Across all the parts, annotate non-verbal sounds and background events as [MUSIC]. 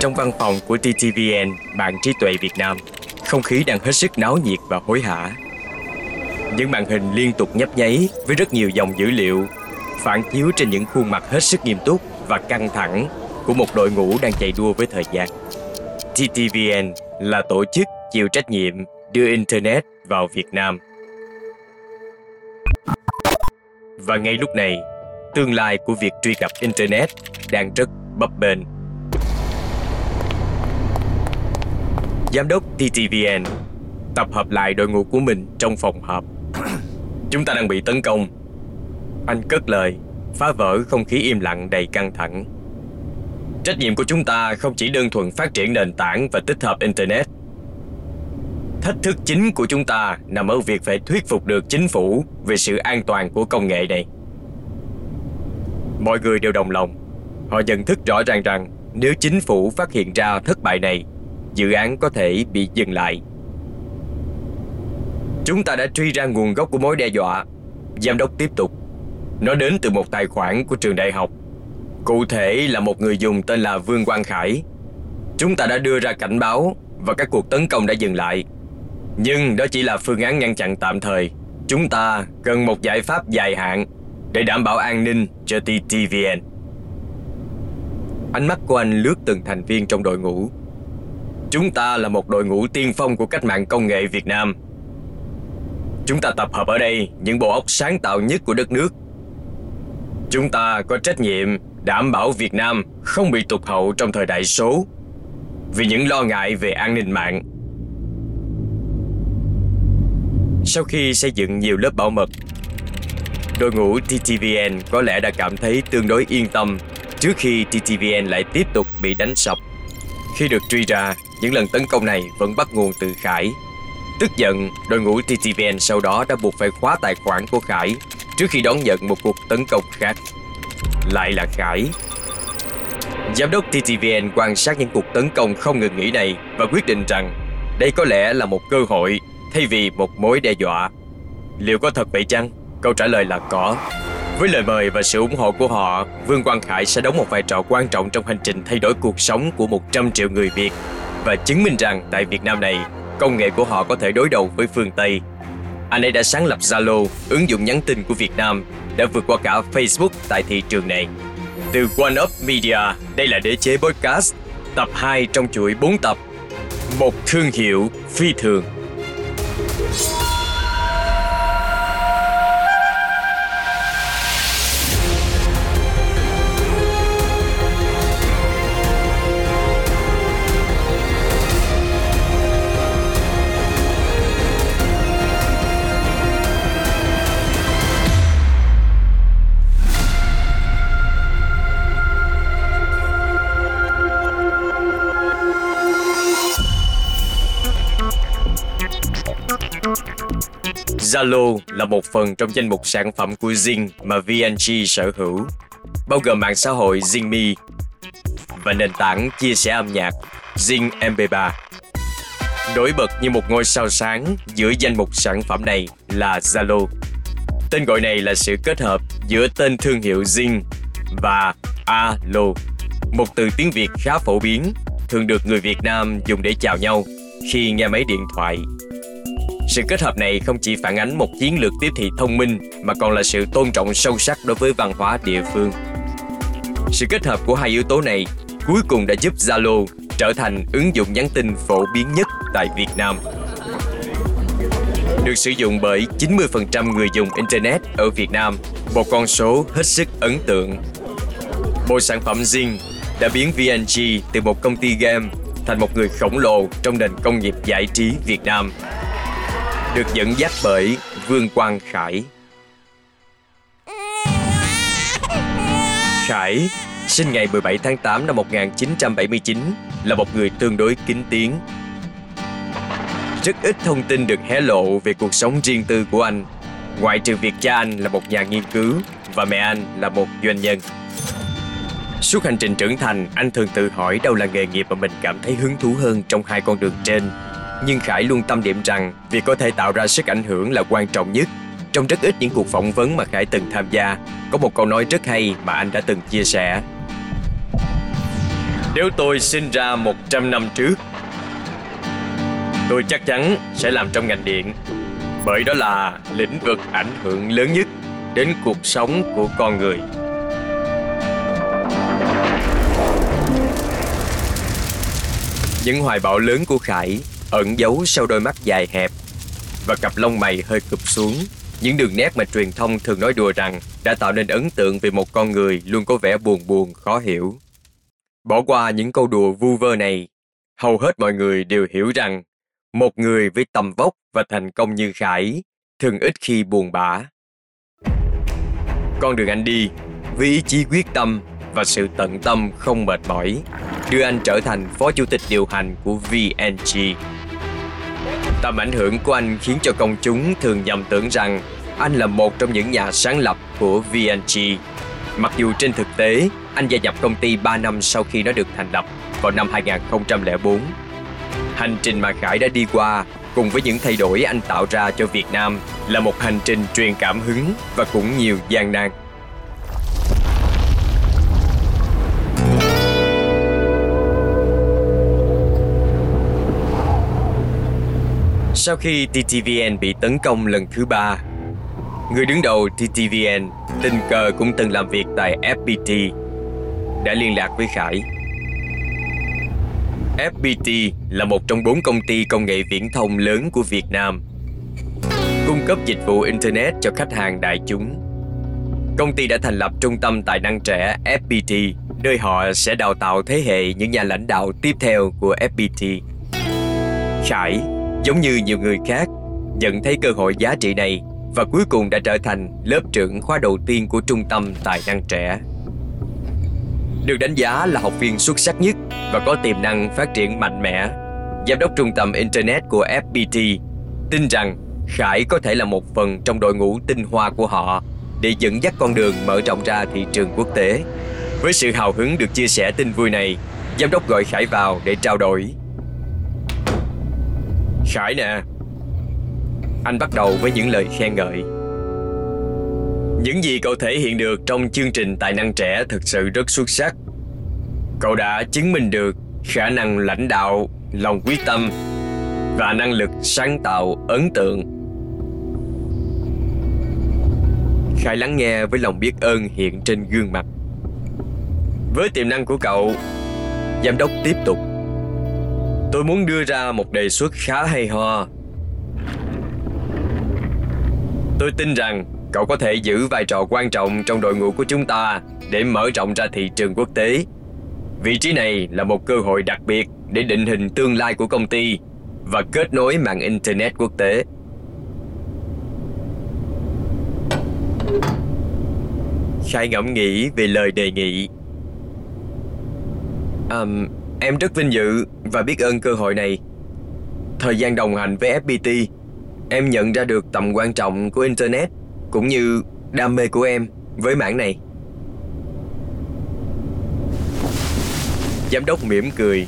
Trong văn phòng của TTVN, bạn trí tuệ Việt Nam, không khí đang hết sức náo nhiệt và hối hả. Những màn hình liên tục nhấp nháy với rất nhiều dòng dữ liệu phản chiếu trên những khuôn mặt hết sức nghiêm túc và căng thẳng của một đội ngũ đang chạy đua với thời gian. TTVN là tổ chức chịu trách nhiệm đưa Internet vào Việt Nam. Và ngay lúc này, tương lai của việc truy cập Internet đang rất bấp bênh. Giám đốc TTVN tập hợp lại đội ngũ của mình trong phòng họp. [COUGHS] Chúng ta đang bị tấn công. Anh cất lời, phá vỡ không khí im lặng đầy căng thẳng. Trách nhiệm của chúng ta không chỉ đơn thuần phát triển nền tảng và tích hợp Internet. Thách thức chính của chúng ta nằm ở việc phải thuyết phục được chính phủ về sự an toàn của công nghệ này. Mọi người đều đồng lòng. Họ nhận thức rõ ràng rằng nếu chính phủ phát hiện ra thất bại này, dự án có thể bị dừng lại. Chúng ta đã truy ra nguồn gốc của mối đe dọa. Giám đốc tiếp tục. Nó đến từ một tài khoản của trường đại học Cụ thể là một người dùng tên là Vương Quang Khải. Chúng ta đã đưa ra cảnh báo và các cuộc tấn công đã dừng lại. Nhưng đó chỉ là phương án ngăn chặn tạm thời. Chúng ta cần một giải pháp dài hạn để đảm bảo an ninh cho TTVN. Ánh mắt của anh lướt từng thành viên trong đội ngũ. Chúng ta là một đội ngũ tiên phong của cách mạng công nghệ Việt Nam. Chúng ta tập hợp ở đây những bộ óc sáng tạo nhất của đất nước. Chúng ta có trách nhiệm đảm bảo Việt Nam không bị tụt hậu trong thời đại số vì những lo ngại về an ninh mạng. Sau khi xây dựng nhiều lớp bảo mật, đội ngũ TTVN có lẽ đã cảm thấy tương đối yên tâm trước khi TTVN lại tiếp tục bị đánh sập. Khi được truy ra, những lần tấn công này vẫn bắt nguồn từ Khải. Tức giận, đội ngũ TTVN sau đó đã buộc phải khóa tài khoản của Khải trước khi đón nhận một cuộc tấn công khác lại là Khải. Giám đốc TTVN quan sát những cuộc tấn công không ngừng nghỉ này và quyết định rằng đây có lẽ là một cơ hội thay vì một mối đe dọa. Liệu có thật vậy chăng? Câu trả lời là có. Với lời mời và sự ủng hộ của họ, Vương Quang Khải sẽ đóng một vai trò quan trọng trong hành trình thay đổi cuộc sống của 100 triệu người Việt và chứng minh rằng tại Việt Nam này, công nghệ của họ có thể đối đầu với phương Tây. Anh ấy đã sáng lập Zalo, ứng dụng nhắn tin của Việt Nam đã vượt qua cả Facebook tại thị trường này. Từ One Up Media, đây là đế chế podcast, tập 2 trong chuỗi 4 tập. Một thương hiệu phi thường. Zalo là một phần trong danh mục sản phẩm của Zing mà VNG sở hữu, bao gồm mạng xã hội ZingMe và nền tảng chia sẻ âm nhạc Zing MP3. Nổi bật như một ngôi sao sáng giữa danh mục sản phẩm này là Zalo. Tên gọi này là sự kết hợp giữa tên thương hiệu Zing và Alo, một từ tiếng Việt khá phổ biến, thường được người Việt Nam dùng để chào nhau khi nghe máy điện thoại sự kết hợp này không chỉ phản ánh một chiến lược tiếp thị thông minh mà còn là sự tôn trọng sâu sắc đối với văn hóa địa phương. Sự kết hợp của hai yếu tố này cuối cùng đã giúp Zalo trở thành ứng dụng nhắn tin phổ biến nhất tại Việt Nam. Được sử dụng bởi 90% người dùng Internet ở Việt Nam, một con số hết sức ấn tượng. Bộ sản phẩm Zing đã biến VNG từ một công ty game thành một người khổng lồ trong nền công nghiệp giải trí Việt Nam được dẫn dắt bởi Vương Quang Khải. Khải sinh ngày 17 tháng 8 năm 1979 là một người tương đối kín tiếng. Rất ít thông tin được hé lộ về cuộc sống riêng tư của anh, ngoại trừ việc cha anh là một nhà nghiên cứu và mẹ anh là một doanh nhân. Suốt hành trình trưởng thành, anh thường tự hỏi đâu là nghề nghiệp mà mình cảm thấy hứng thú hơn trong hai con đường trên nhưng Khải luôn tâm điểm rằng việc có thể tạo ra sức ảnh hưởng là quan trọng nhất. Trong rất ít những cuộc phỏng vấn mà Khải từng tham gia, có một câu nói rất hay mà anh đã từng chia sẻ. Nếu tôi sinh ra 100 năm trước Tôi chắc chắn sẽ làm trong ngành điện Bởi đó là lĩnh vực ảnh hưởng lớn nhất đến cuộc sống của con người Những hoài bão lớn của Khải ẩn giấu sau đôi mắt dài hẹp và cặp lông mày hơi cụp xuống. Những đường nét mà truyền thông thường nói đùa rằng đã tạo nên ấn tượng về một con người luôn có vẻ buồn buồn, khó hiểu. Bỏ qua những câu đùa vu vơ này, hầu hết mọi người đều hiểu rằng một người với tầm vóc và thành công như Khải thường ít khi buồn bã. Con đường anh đi, với ý chí quyết tâm và sự tận tâm không mệt mỏi, đưa anh trở thành phó chủ tịch điều hành của VNG. Tầm ảnh hưởng của anh khiến cho công chúng thường nhầm tưởng rằng anh là một trong những nhà sáng lập của VNG. Mặc dù trên thực tế, anh gia nhập công ty 3 năm sau khi nó được thành lập vào năm 2004. Hành trình mà Khải đã đi qua cùng với những thay đổi anh tạo ra cho Việt Nam là một hành trình truyền cảm hứng và cũng nhiều gian nan. Sau khi TTVN bị tấn công lần thứ ba, người đứng đầu TTVN tình cờ cũng từng làm việc tại FPT đã liên lạc với Khải. FPT là một trong bốn công ty công nghệ viễn thông lớn của Việt Nam, cung cấp dịch vụ Internet cho khách hàng đại chúng. Công ty đã thành lập trung tâm tài năng trẻ FPT, nơi họ sẽ đào tạo thế hệ những nhà lãnh đạo tiếp theo của FPT. Khải giống như nhiều người khác, nhận thấy cơ hội giá trị này và cuối cùng đã trở thành lớp trưởng khóa đầu tiên của Trung tâm Tài năng trẻ. Được đánh giá là học viên xuất sắc nhất và có tiềm năng phát triển mạnh mẽ, Giám đốc Trung tâm Internet của FPT tin rằng Khải có thể là một phần trong đội ngũ tinh hoa của họ để dẫn dắt con đường mở rộng ra thị trường quốc tế. Với sự hào hứng được chia sẻ tin vui này, giám đốc gọi Khải vào để trao đổi Khải nè. Anh bắt đầu với những lời khen ngợi. Những gì cậu thể hiện được trong chương trình tài năng trẻ thực sự rất xuất sắc. Cậu đã chứng minh được khả năng lãnh đạo, lòng quyết tâm và năng lực sáng tạo ấn tượng. Khải lắng nghe với lòng biết ơn hiện trên gương mặt. Với tiềm năng của cậu Giám đốc tiếp tục. Tôi muốn đưa ra một đề xuất khá hay ho. Tôi tin rằng cậu có thể giữ vai trò quan trọng trong đội ngũ của chúng ta để mở rộng ra thị trường quốc tế. Vị trí này là một cơ hội đặc biệt để định hình tương lai của công ty và kết nối mạng Internet quốc tế. Khai ngẫm nghĩ về lời đề nghị. À, Em rất vinh dự và biết ơn cơ hội này. Thời gian đồng hành với FPT, em nhận ra được tầm quan trọng của Internet cũng như đam mê của em với mảng này. Giám đốc mỉm cười,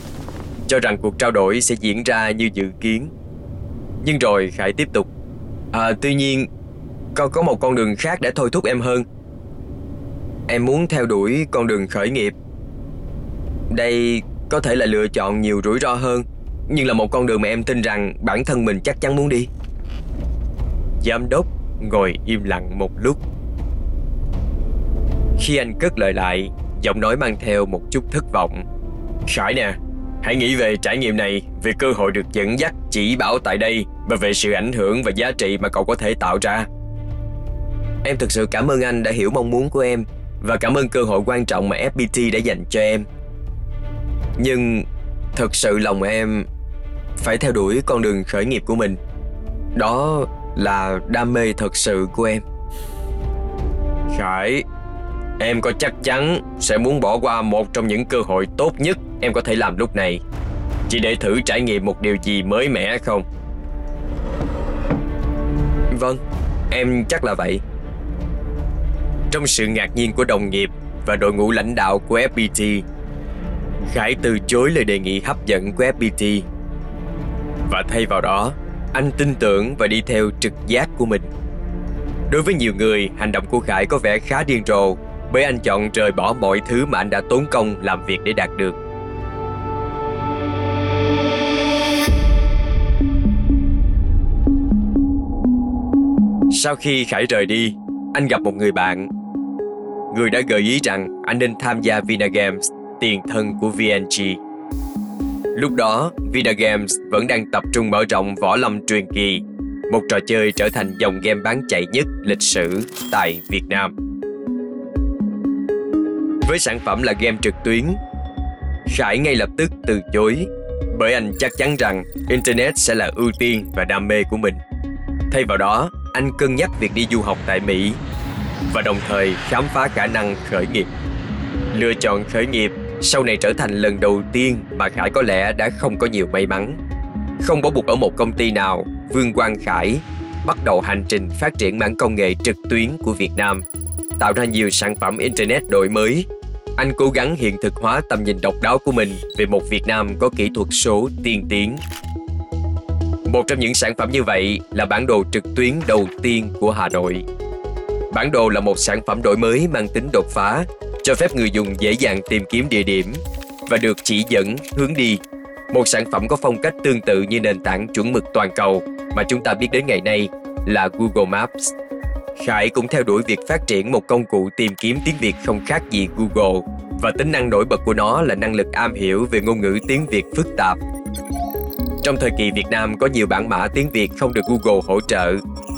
cho rằng cuộc trao đổi sẽ diễn ra như dự kiến. Nhưng rồi Khải tiếp tục. À, tuy nhiên, còn có một con đường khác để thôi thúc em hơn. Em muốn theo đuổi con đường khởi nghiệp. Đây có thể là lựa chọn nhiều rủi ro hơn, Nhưng là một con đường mà em tin rằng bản thân mình chắc chắn muốn đi. Giám đốc ngồi im lặng một lúc. Khi anh cất lời lại, Giọng nói mang theo một chút thất vọng. Khải nè, Hãy nghĩ về trải nghiệm này, Về cơ hội được dẫn dắt chỉ bảo tại đây Và về sự ảnh hưởng và giá trị mà cậu có thể tạo ra. Em thực sự cảm ơn anh đã hiểu mong muốn của em Và cảm ơn cơ hội quan trọng mà FPT đã dành cho em nhưng thật sự lòng em phải theo đuổi con đường khởi nghiệp của mình. Đó là đam mê thật sự của em. Khải, em có chắc chắn sẽ muốn bỏ qua một trong những cơ hội tốt nhất em có thể làm lúc này. Chỉ để thử trải nghiệm một điều gì mới mẻ không? Vâng em chắc là vậy. Trong sự ngạc nhiên của đồng nghiệp và đội ngũ lãnh đạo của fpt Khải từ chối lời đề nghị hấp dẫn của FPT và thay vào đó, anh tin tưởng và đi theo trực giác của mình. Đối với nhiều người, hành động của Khải có vẻ khá điên rồ bởi anh chọn rời bỏ mọi thứ mà anh đã tốn công làm việc để đạt được. Sau khi Khải rời đi, anh gặp một người bạn. Người đã gợi ý rằng anh nên tham gia Vina Games tiền thân của VNG. Lúc đó, Vinagames vẫn đang tập trung mở rộng võ lâm truyền kỳ, một trò chơi trở thành dòng game bán chạy nhất lịch sử tại Việt Nam. Với sản phẩm là game trực tuyến, Khải ngay lập tức từ chối bởi anh chắc chắn rằng Internet sẽ là ưu tiên và đam mê của mình. Thay vào đó, anh cân nhắc việc đi du học tại Mỹ và đồng thời khám phá khả năng khởi nghiệp. Lựa chọn khởi nghiệp sau này trở thành lần đầu tiên mà Khải có lẽ đã không có nhiều may mắn. Không bó buộc ở một công ty nào, Vương Quang Khải bắt đầu hành trình phát triển mảng công nghệ trực tuyến của Việt Nam, tạo ra nhiều sản phẩm Internet đổi mới. Anh cố gắng hiện thực hóa tầm nhìn độc đáo của mình về một Việt Nam có kỹ thuật số tiên tiến. Một trong những sản phẩm như vậy là bản đồ trực tuyến đầu tiên của Hà Nội. Bản đồ là một sản phẩm đổi mới mang tính đột phá cho phép người dùng dễ dàng tìm kiếm địa điểm và được chỉ dẫn hướng đi. Một sản phẩm có phong cách tương tự như nền tảng chuẩn mực toàn cầu mà chúng ta biết đến ngày nay là Google Maps. Khải cũng theo đuổi việc phát triển một công cụ tìm kiếm tiếng Việt không khác gì Google và tính năng nổi bật của nó là năng lực am hiểu về ngôn ngữ tiếng Việt phức tạp. Trong thời kỳ Việt Nam có nhiều bản mã tiếng Việt không được Google hỗ trợ,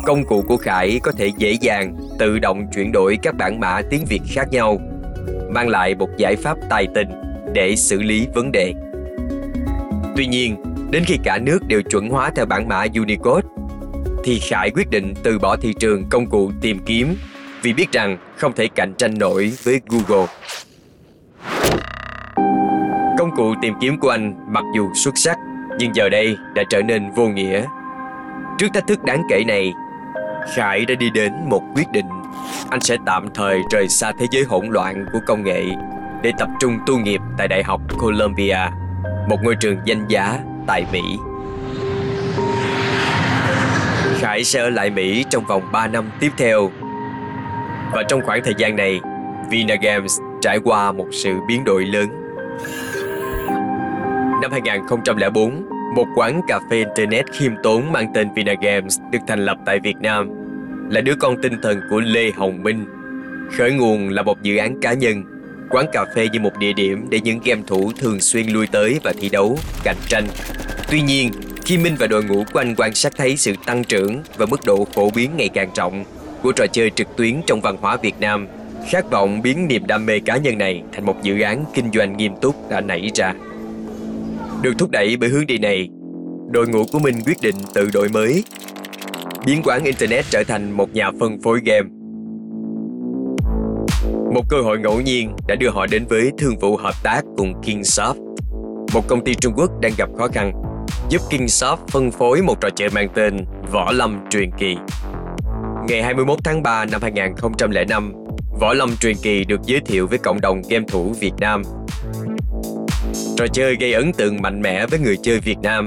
công cụ của Khải có thể dễ dàng tự động chuyển đổi các bản mã tiếng Việt khác nhau mang lại một giải pháp tài tình để xử lý vấn đề. Tuy nhiên, đến khi cả nước đều chuẩn hóa theo bản mã Unicode, thì Khải quyết định từ bỏ thị trường công cụ tìm kiếm vì biết rằng không thể cạnh tranh nổi với Google. Công cụ tìm kiếm của anh mặc dù xuất sắc, nhưng giờ đây đã trở nên vô nghĩa. Trước thách thức đáng kể này, Khải đã đi đến một quyết định anh sẽ tạm thời rời xa thế giới hỗn loạn của công nghệ để tập trung tu nghiệp tại Đại học Columbia, một ngôi trường danh giá tại Mỹ. Khải sẽ ở lại Mỹ trong vòng 3 năm tiếp theo. Và trong khoảng thời gian này, Vinagames trải qua một sự biến đổi lớn. Năm 2004, một quán cà phê Internet khiêm tốn mang tên Vinagames được thành lập tại Việt Nam là đứa con tinh thần của Lê Hồng Minh. Khởi nguồn là một dự án cá nhân, quán cà phê như một địa điểm để những game thủ thường xuyên lui tới và thi đấu, cạnh tranh. Tuy nhiên, khi Minh và đội ngũ của anh quan sát thấy sự tăng trưởng và mức độ phổ biến ngày càng trọng của trò chơi trực tuyến trong văn hóa Việt Nam, khát vọng biến niềm đam mê cá nhân này thành một dự án kinh doanh nghiêm túc đã nảy ra. Được thúc đẩy bởi hướng đi này, đội ngũ của Minh quyết định tự đổi mới biến quán Internet trở thành một nhà phân phối game. Một cơ hội ngẫu nhiên đã đưa họ đến với thương vụ hợp tác cùng Kingsoft, một công ty Trung Quốc đang gặp khó khăn, giúp Kingsoft phân phối một trò chơi mang tên Võ Lâm Truyền Kỳ. Ngày 21 tháng 3 năm 2005, Võ Lâm Truyền Kỳ được giới thiệu với cộng đồng game thủ Việt Nam. Trò chơi gây ấn tượng mạnh mẽ với người chơi Việt Nam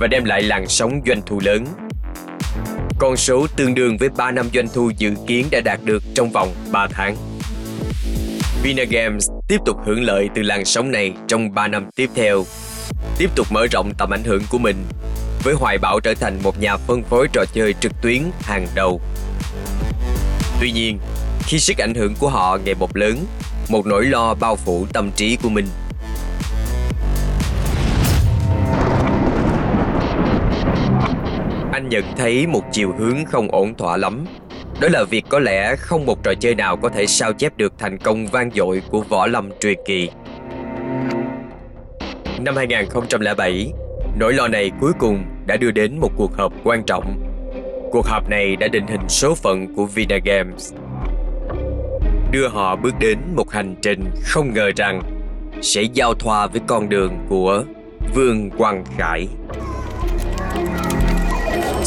và đem lại làn sóng doanh thu lớn con số tương đương với 3 năm doanh thu dự kiến đã đạt được trong vòng 3 tháng. Vinagames tiếp tục hưởng lợi từ làn sóng này trong 3 năm tiếp theo, tiếp tục mở rộng tầm ảnh hưởng của mình với hoài bão trở thành một nhà phân phối trò chơi trực tuyến hàng đầu. Tuy nhiên, khi sức ảnh hưởng của họ ngày một lớn, một nỗi lo bao phủ tâm trí của mình nhận thấy một chiều hướng không ổn thỏa lắm. Đó là việc có lẽ không một trò chơi nào có thể sao chép được thành công vang dội của võ lâm truyền kỳ. Năm 2007, nỗi lo này cuối cùng đã đưa đến một cuộc họp quan trọng. Cuộc họp này đã định hình số phận của Vina Games, Đưa họ bước đến một hành trình không ngờ rằng sẽ giao thoa với con đường của Vương Quang Khải.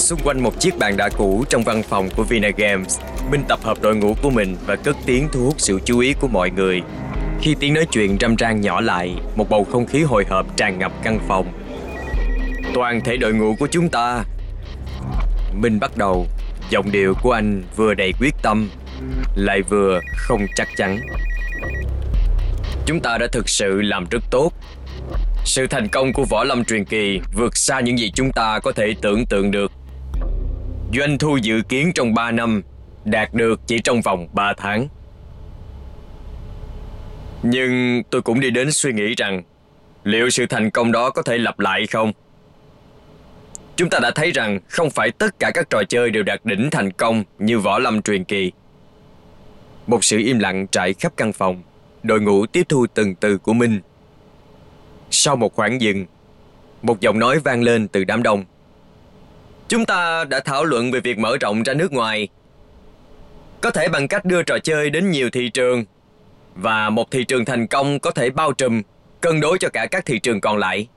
Xung quanh một chiếc bàn đá cũ trong văn phòng của Vinagames, Minh tập hợp đội ngũ của mình và cất tiếng thu hút sự chú ý của mọi người. Khi tiếng nói chuyện râm ran nhỏ lại, một bầu không khí hồi hộp tràn ngập căn phòng. Toàn thể đội ngũ của chúng ta. Minh bắt đầu, giọng điệu của anh vừa đầy quyết tâm, lại vừa không chắc chắn. Chúng ta đã thực sự làm rất tốt. Sự thành công của võ lâm truyền kỳ vượt xa những gì chúng ta có thể tưởng tượng được. Doanh thu dự kiến trong 3 năm đạt được chỉ trong vòng 3 tháng. Nhưng tôi cũng đi đến suy nghĩ rằng liệu sự thành công đó có thể lặp lại không? Chúng ta đã thấy rằng không phải tất cả các trò chơi đều đạt đỉnh thành công như võ lâm truyền kỳ. Một sự im lặng trải khắp căn phòng, đội ngũ tiếp thu từng từ của Minh. Sau một khoảng dừng, một giọng nói vang lên từ đám đông. Chúng ta đã thảo luận về việc mở rộng ra nước ngoài. Có thể bằng cách đưa trò chơi đến nhiều thị trường và một thị trường thành công có thể bao trùm, cân đối cho cả các thị trường còn lại.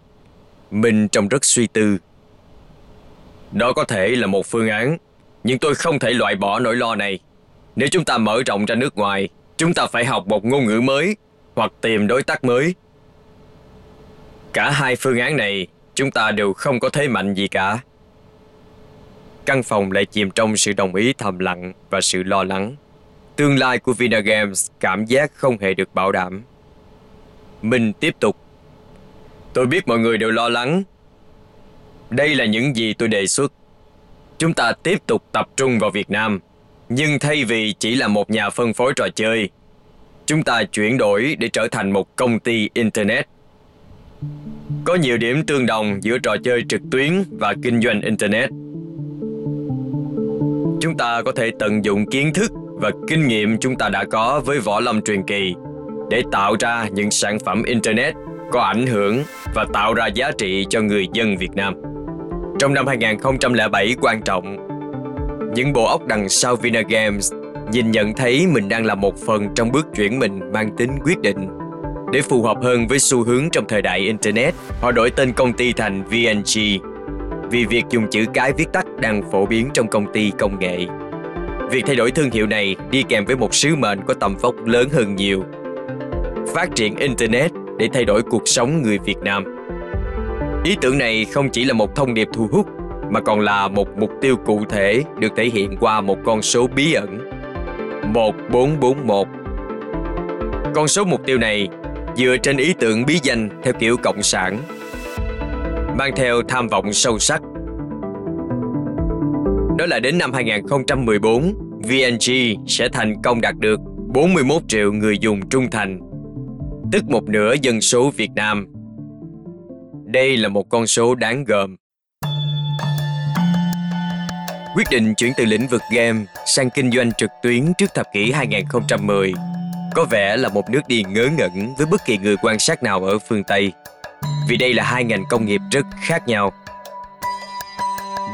mình trông rất suy tư. Đó có thể là một phương án, nhưng tôi không thể loại bỏ nỗi lo này. Nếu chúng ta mở rộng ra nước ngoài, chúng ta phải học một ngôn ngữ mới hoặc tìm đối tác mới. Cả hai phương án này, chúng ta đều không có thế mạnh gì cả. Căn phòng lại chìm trong sự đồng ý thầm lặng và sự lo lắng. Tương lai của Vinagames cảm giác không hề được bảo đảm. Mình tiếp tục. Tôi biết mọi người đều lo lắng. Đây là những gì tôi đề xuất. Chúng ta tiếp tục tập trung vào Việt Nam, nhưng thay vì chỉ là một nhà phân phối trò chơi, chúng ta chuyển đổi để trở thành một công ty Internet. Có nhiều điểm tương đồng giữa trò chơi trực tuyến và kinh doanh Internet. Chúng ta có thể tận dụng kiến thức và kinh nghiệm chúng ta đã có với võ lâm truyền kỳ để tạo ra những sản phẩm internet có ảnh hưởng và tạo ra giá trị cho người dân Việt Nam. Trong năm 2007 quan trọng, những bộ óc đằng sau Vinagames nhìn nhận thấy mình đang là một phần trong bước chuyển mình mang tính quyết định. Để phù hợp hơn với xu hướng trong thời đại Internet, họ đổi tên công ty thành VNG vì việc dùng chữ cái viết tắt đang phổ biến trong công ty công nghệ. Việc thay đổi thương hiệu này đi kèm với một sứ mệnh có tầm vóc lớn hơn nhiều. Phát triển Internet để thay đổi cuộc sống người Việt Nam. Ý tưởng này không chỉ là một thông điệp thu hút, mà còn là một mục tiêu cụ thể được thể hiện qua một con số bí ẩn 1441. Con số mục tiêu này, dựa trên ý tưởng bí danh theo kiểu cộng sản mang theo tham vọng sâu sắc đó là đến năm 2014, VNG sẽ thành công đạt được 41 triệu người dùng trung thành, tức một nửa dân số Việt Nam. Đây là một con số đáng gờm. Quyết định chuyển từ lĩnh vực game sang kinh doanh trực tuyến trước thập kỷ 2010 có vẻ là một nước đi ngớ ngẩn với bất kỳ người quan sát nào ở phương Tây. Vì đây là hai ngành công nghiệp rất khác nhau.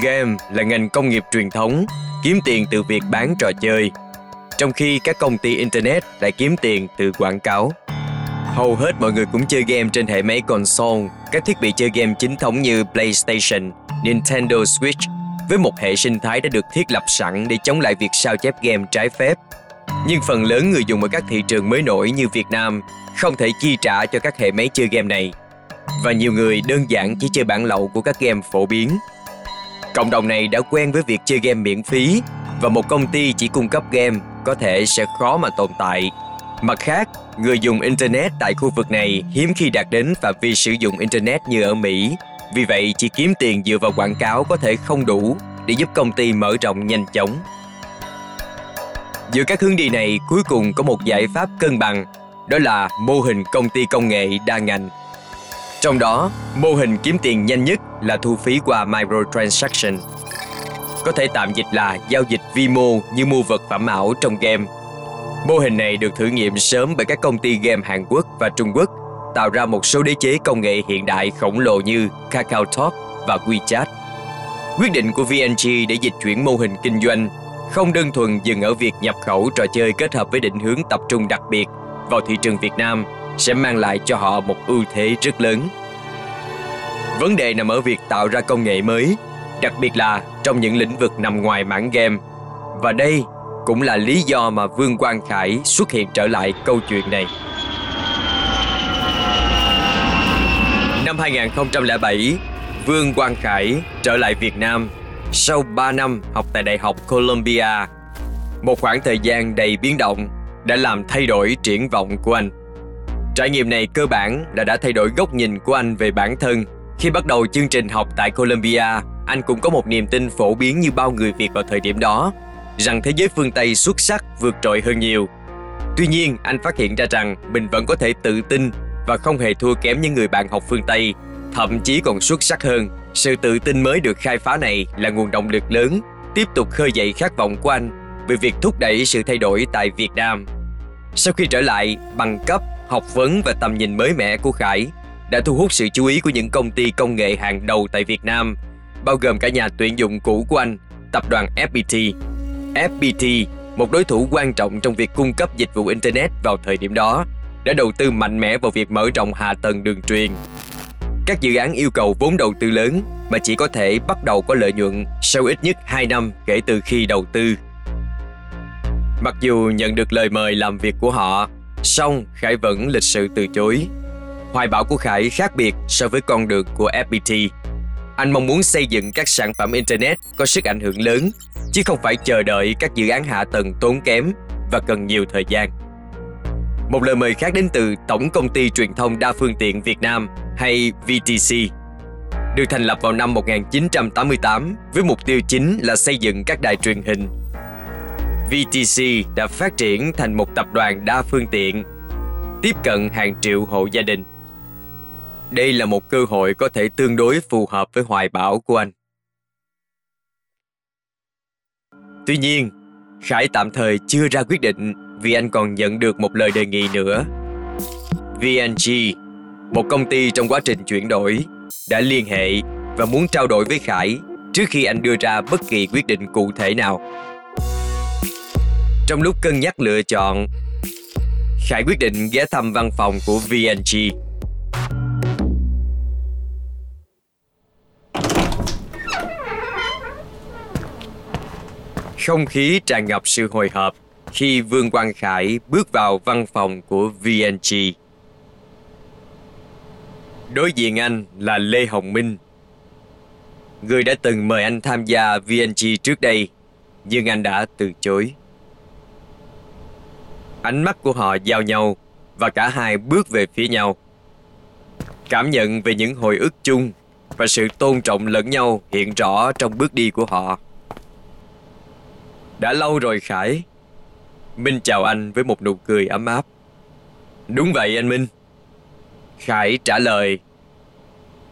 Game là ngành công nghiệp truyền thống, kiếm tiền từ việc bán trò chơi, trong khi các công ty Internet lại kiếm tiền từ quảng cáo. Hầu hết mọi người cũng chơi game trên hệ máy console, các thiết bị chơi game chính thống như PlayStation, Nintendo Switch, với một hệ sinh thái đã được thiết lập sẵn để chống lại việc sao chép game trái phép. Nhưng phần lớn người dùng ở các thị trường mới nổi như Việt Nam không thể chi trả cho các hệ máy chơi game này. Và nhiều người đơn giản chỉ chơi bản lậu của các game phổ biến Cộng đồng này đã quen với việc chơi game miễn phí và một công ty chỉ cung cấp game có thể sẽ khó mà tồn tại. Mặt khác, người dùng Internet tại khu vực này hiếm khi đạt đến phạm vi sử dụng Internet như ở Mỹ. Vì vậy, chỉ kiếm tiền dựa vào quảng cáo có thể không đủ để giúp công ty mở rộng nhanh chóng. Giữa các hướng đi này, cuối cùng có một giải pháp cân bằng, đó là mô hình công ty công nghệ đa ngành trong đó, mô hình kiếm tiền nhanh nhất là thu phí qua microtransaction. Có thể tạm dịch là giao dịch vi mô như mua vật phẩm ảo trong game. Mô hình này được thử nghiệm sớm bởi các công ty game Hàn Quốc và Trung Quốc, tạo ra một số đế chế công nghệ hiện đại khổng lồ như KakaoTalk và WeChat. Quyết định của VNG để dịch chuyển mô hình kinh doanh không đơn thuần dừng ở việc nhập khẩu trò chơi kết hợp với định hướng tập trung đặc biệt vào thị trường Việt Nam sẽ mang lại cho họ một ưu thế rất lớn. Vấn đề nằm ở việc tạo ra công nghệ mới, đặc biệt là trong những lĩnh vực nằm ngoài mảng game. Và đây cũng là lý do mà Vương Quang Khải xuất hiện trở lại câu chuyện này. Năm 2007, Vương Quang Khải trở lại Việt Nam sau 3 năm học tại Đại học Columbia. Một khoảng thời gian đầy biến động đã làm thay đổi triển vọng của anh. Trải nghiệm này cơ bản là đã thay đổi góc nhìn của anh về bản thân khi bắt đầu chương trình học tại Colombia. anh cũng có một niềm tin phổ biến như bao người Việt vào thời điểm đó, rằng thế giới phương Tây xuất sắc vượt trội hơn nhiều. Tuy nhiên, anh phát hiện ra rằng mình vẫn có thể tự tin và không hề thua kém những người bạn học phương Tây, thậm chí còn xuất sắc hơn. Sự tự tin mới được khai phá này là nguồn động lực lớn, tiếp tục khơi dậy khát vọng của anh về việc thúc đẩy sự thay đổi tại Việt Nam. Sau khi trở lại, bằng cấp, học vấn và tầm nhìn mới mẻ của Khải đã thu hút sự chú ý của những công ty công nghệ hàng đầu tại Việt Nam, bao gồm cả nhà tuyển dụng cũ của anh, tập đoàn FPT. FPT, một đối thủ quan trọng trong việc cung cấp dịch vụ Internet vào thời điểm đó, đã đầu tư mạnh mẽ vào việc mở rộng hạ tầng đường truyền. Các dự án yêu cầu vốn đầu tư lớn mà chỉ có thể bắt đầu có lợi nhuận sau ít nhất 2 năm kể từ khi đầu tư. Mặc dù nhận được lời mời làm việc của họ, song Khải vẫn lịch sự từ chối. Hoài bão của Khải khác biệt so với con đường của FPT. Anh mong muốn xây dựng các sản phẩm Internet có sức ảnh hưởng lớn, chứ không phải chờ đợi các dự án hạ tầng tốn kém và cần nhiều thời gian. Một lời mời khác đến từ Tổng Công ty Truyền thông Đa phương tiện Việt Nam hay VTC được thành lập vào năm 1988 với mục tiêu chính là xây dựng các đài truyền hình VTC đã phát triển thành một tập đoàn đa phương tiện, tiếp cận hàng triệu hộ gia đình. Đây là một cơ hội có thể tương đối phù hợp với hoài bão của anh. Tuy nhiên, Khải tạm thời chưa ra quyết định vì anh còn nhận được một lời đề nghị nữa. VNG, một công ty trong quá trình chuyển đổi, đã liên hệ và muốn trao đổi với Khải trước khi anh đưa ra bất kỳ quyết định cụ thể nào. Trong lúc cân nhắc lựa chọn, Khải quyết định ghé thăm văn phòng của VNG. Không khí tràn ngập sự hồi hộp khi Vương Quang Khải bước vào văn phòng của VNG. Đối diện anh là Lê Hồng Minh, người đã từng mời anh tham gia VNG trước đây, nhưng anh đã từ chối. Ánh mắt của họ giao nhau và cả hai bước về phía nhau. Cảm nhận về những hồi ức chung và sự tôn trọng lẫn nhau hiện rõ trong bước đi của họ. Đã lâu rồi, Khải. Minh chào anh với một nụ cười ấm áp. Đúng vậy, anh Minh. Khải trả lời.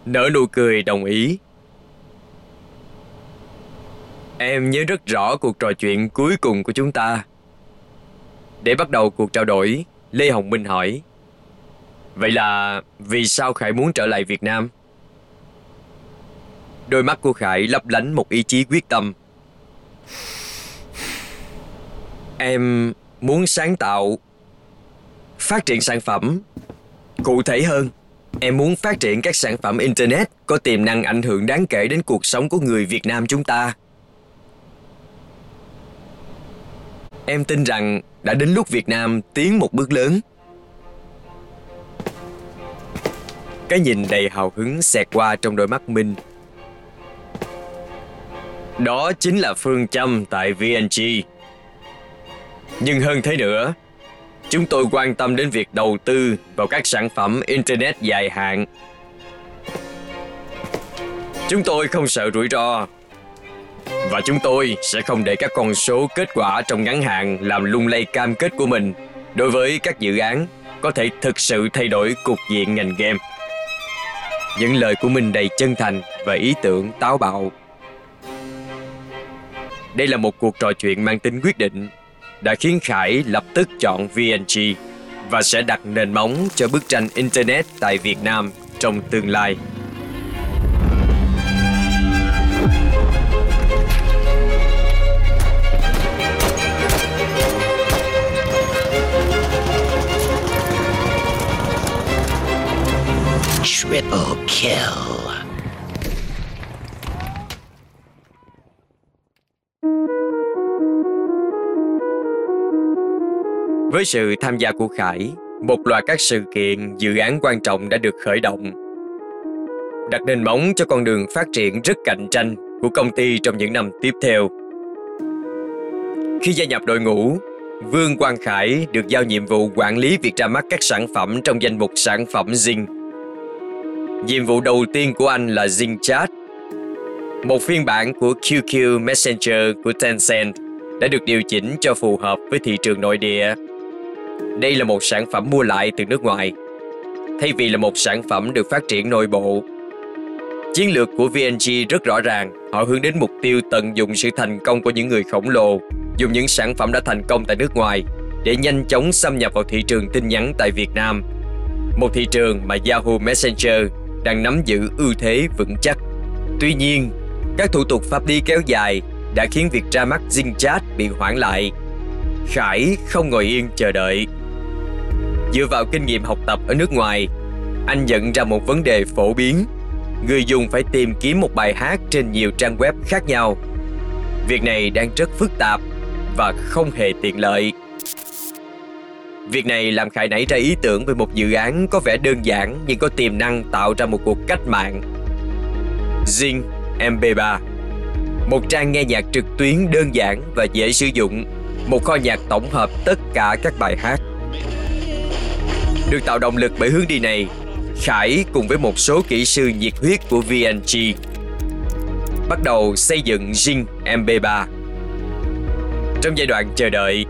Nở nụ cười đồng ý. Em nhớ rất rõ cuộc trò chuyện cuối cùng của chúng ta để bắt đầu cuộc trao đổi, Lê Hồng Minh hỏi Vậy là vì sao Khải muốn trở lại Việt Nam? Đôi mắt của Khải lấp lánh một ý chí quyết tâm. Em muốn sáng tạo, phát triển sản phẩm. Cụ thể hơn, em muốn phát triển các sản phẩm Internet có tiềm năng ảnh hưởng đáng kể đến cuộc sống của người Việt Nam chúng ta. Em tin rằng đã đến lúc Việt Nam tiến một bước lớn. Cái nhìn đầy hào hứng xẹt qua trong đôi mắt Minh. Đó chính là phương châm tại VNG. Nhưng hơn thế nữa, chúng tôi quan tâm đến việc đầu tư vào các sản phẩm Internet dài hạn. Chúng tôi không sợ rủi ro và chúng tôi sẽ không để các con số kết quả trong ngắn hạn làm lung lay cam kết của mình đối với các dự án, có thể thực sự thay đổi cục diện ngành game. Những lời của mình đầy chân thành và ý tưởng táo bạo. Đây là một cuộc trò chuyện mang tính quyết định, đã khiến Khải lập tức chọn VNG và sẽ đặt nền móng cho bức tranh Internet tại Việt Nam trong tương lai. Triple kill. Với sự tham gia của Khải, một loạt các sự kiện, dự án quan trọng đã được khởi động. Đặt nền móng cho con đường phát triển rất cạnh tranh của công ty trong những năm tiếp theo. Khi gia nhập đội ngũ, Vương Quang Khải được giao nhiệm vụ quản lý việc ra mắt các sản phẩm trong danh mục sản phẩm Zing Nhiệm vụ đầu tiên của anh là Zing Chat. Một phiên bản của QQ Messenger của Tencent đã được điều chỉnh cho phù hợp với thị trường nội địa. Đây là một sản phẩm mua lại từ nước ngoài, thay vì là một sản phẩm được phát triển nội bộ. Chiến lược của VNG rất rõ ràng, họ hướng đến mục tiêu tận dụng sự thành công của những người khổng lồ, dùng những sản phẩm đã thành công tại nước ngoài để nhanh chóng xâm nhập vào thị trường tin nhắn tại Việt Nam. Một thị trường mà Yahoo Messenger đang nắm giữ ưu thế vững chắc. Tuy nhiên, các thủ tục pháp lý kéo dài đã khiến việc ra mắt Zing Chat bị hoãn lại. Khải không ngồi yên chờ đợi. Dựa vào kinh nghiệm học tập ở nước ngoài, anh nhận ra một vấn đề phổ biến. Người dùng phải tìm kiếm một bài hát trên nhiều trang web khác nhau. Việc này đang rất phức tạp và không hề tiện lợi. Việc này làm Khải nảy ra ý tưởng về một dự án có vẻ đơn giản nhưng có tiềm năng tạo ra một cuộc cách mạng. Zing MP3 Một trang nghe nhạc trực tuyến đơn giản và dễ sử dụng Một kho nhạc tổng hợp tất cả các bài hát Được tạo động lực bởi hướng đi này Khải cùng với một số kỹ sư nhiệt huyết của VNG bắt đầu xây dựng Zing MP3. Trong giai đoạn chờ đợi,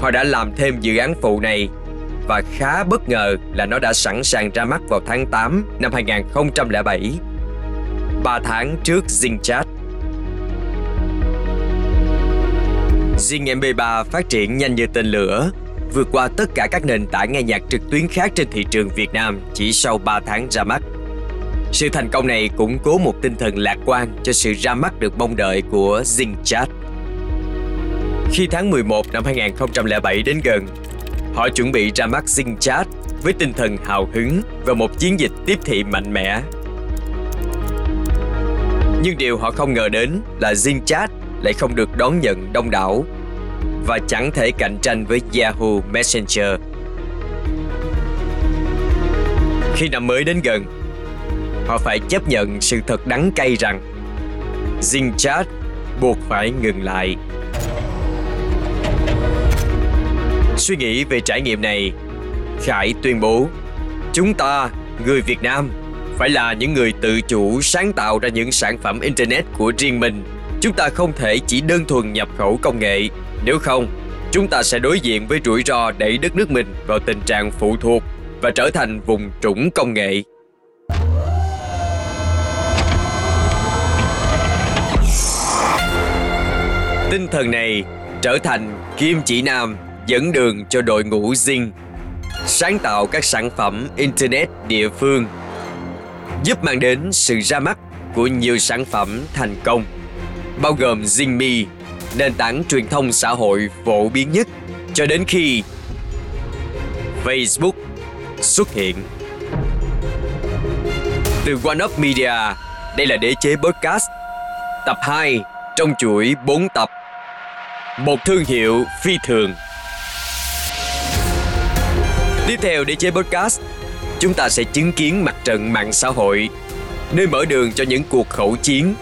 họ đã làm thêm dự án phụ này và khá bất ngờ là nó đã sẵn sàng ra mắt vào tháng 8 năm 2007, 3 tháng trước Zing Chat. Zing MP3 phát triển nhanh như tên lửa, vượt qua tất cả các nền tảng nghe nhạc trực tuyến khác trên thị trường Việt Nam chỉ sau 3 tháng ra mắt. Sự thành công này củng cố một tinh thần lạc quan cho sự ra mắt được mong đợi của Zing Chat. Khi tháng 11 năm 2007 đến gần, họ chuẩn bị ra mắt Zing Chat với tinh thần hào hứng và một chiến dịch tiếp thị mạnh mẽ. Nhưng điều họ không ngờ đến là Zing Chat lại không được đón nhận đông đảo và chẳng thể cạnh tranh với Yahoo Messenger. Khi năm mới đến gần, họ phải chấp nhận sự thật đắng cay rằng Zing Chat buộc phải ngừng lại. Suy nghĩ về trải nghiệm này, Khải tuyên bố Chúng ta, người Việt Nam, phải là những người tự chủ sáng tạo ra những sản phẩm Internet của riêng mình. Chúng ta không thể chỉ đơn thuần nhập khẩu công nghệ, nếu không, chúng ta sẽ đối diện với rủi ro đẩy đất nước mình vào tình trạng phụ thuộc và trở thành vùng trũng công nghệ. Tinh thần này trở thành kim chỉ nam dẫn đường cho đội ngũ Zing sáng tạo các sản phẩm Internet địa phương giúp mang đến sự ra mắt của nhiều sản phẩm thành công bao gồm Zingme, nền tảng truyền thông xã hội phổ biến nhất cho đến khi Facebook xuất hiện. Từ One Up Media, đây là đế chế podcast tập 2 trong chuỗi 4 tập. Một thương hiệu phi thường. Tiếp theo để chế podcast, chúng ta sẽ chứng kiến mặt trận mạng xã hội, nơi mở đường cho những cuộc khẩu chiến.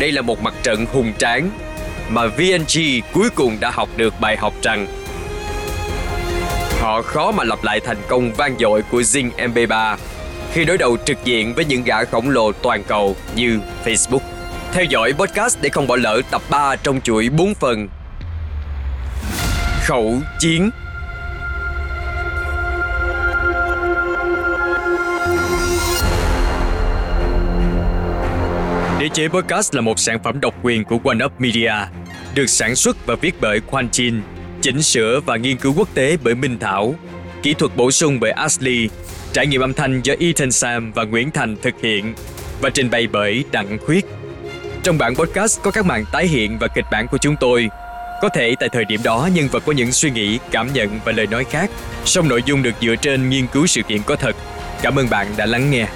Đây là một mặt trận hùng tráng mà VNG cuối cùng đã học được bài học rằng họ khó mà lặp lại thành công vang dội của Zing MP3 khi đối đầu trực diện với những gã khổng lồ toàn cầu như Facebook. Theo dõi podcast để không bỏ lỡ tập 3 trong chuỗi 4 phần. Khẩu chiến Đế chế podcast là một sản phẩm độc quyền của One Up Media, được sản xuất và viết bởi Quan Chin, chỉnh sửa và nghiên cứu quốc tế bởi Minh Thảo, kỹ thuật bổ sung bởi Ashley, trải nghiệm âm thanh do Ethan Sam và Nguyễn Thành thực hiện và trình bày bởi Đặng Khuyết. Trong bản podcast có các màn tái hiện và kịch bản của chúng tôi. Có thể tại thời điểm đó nhân vật có những suy nghĩ, cảm nhận và lời nói khác, song nội dung được dựa trên nghiên cứu sự kiện có thật. Cảm ơn bạn đã lắng nghe.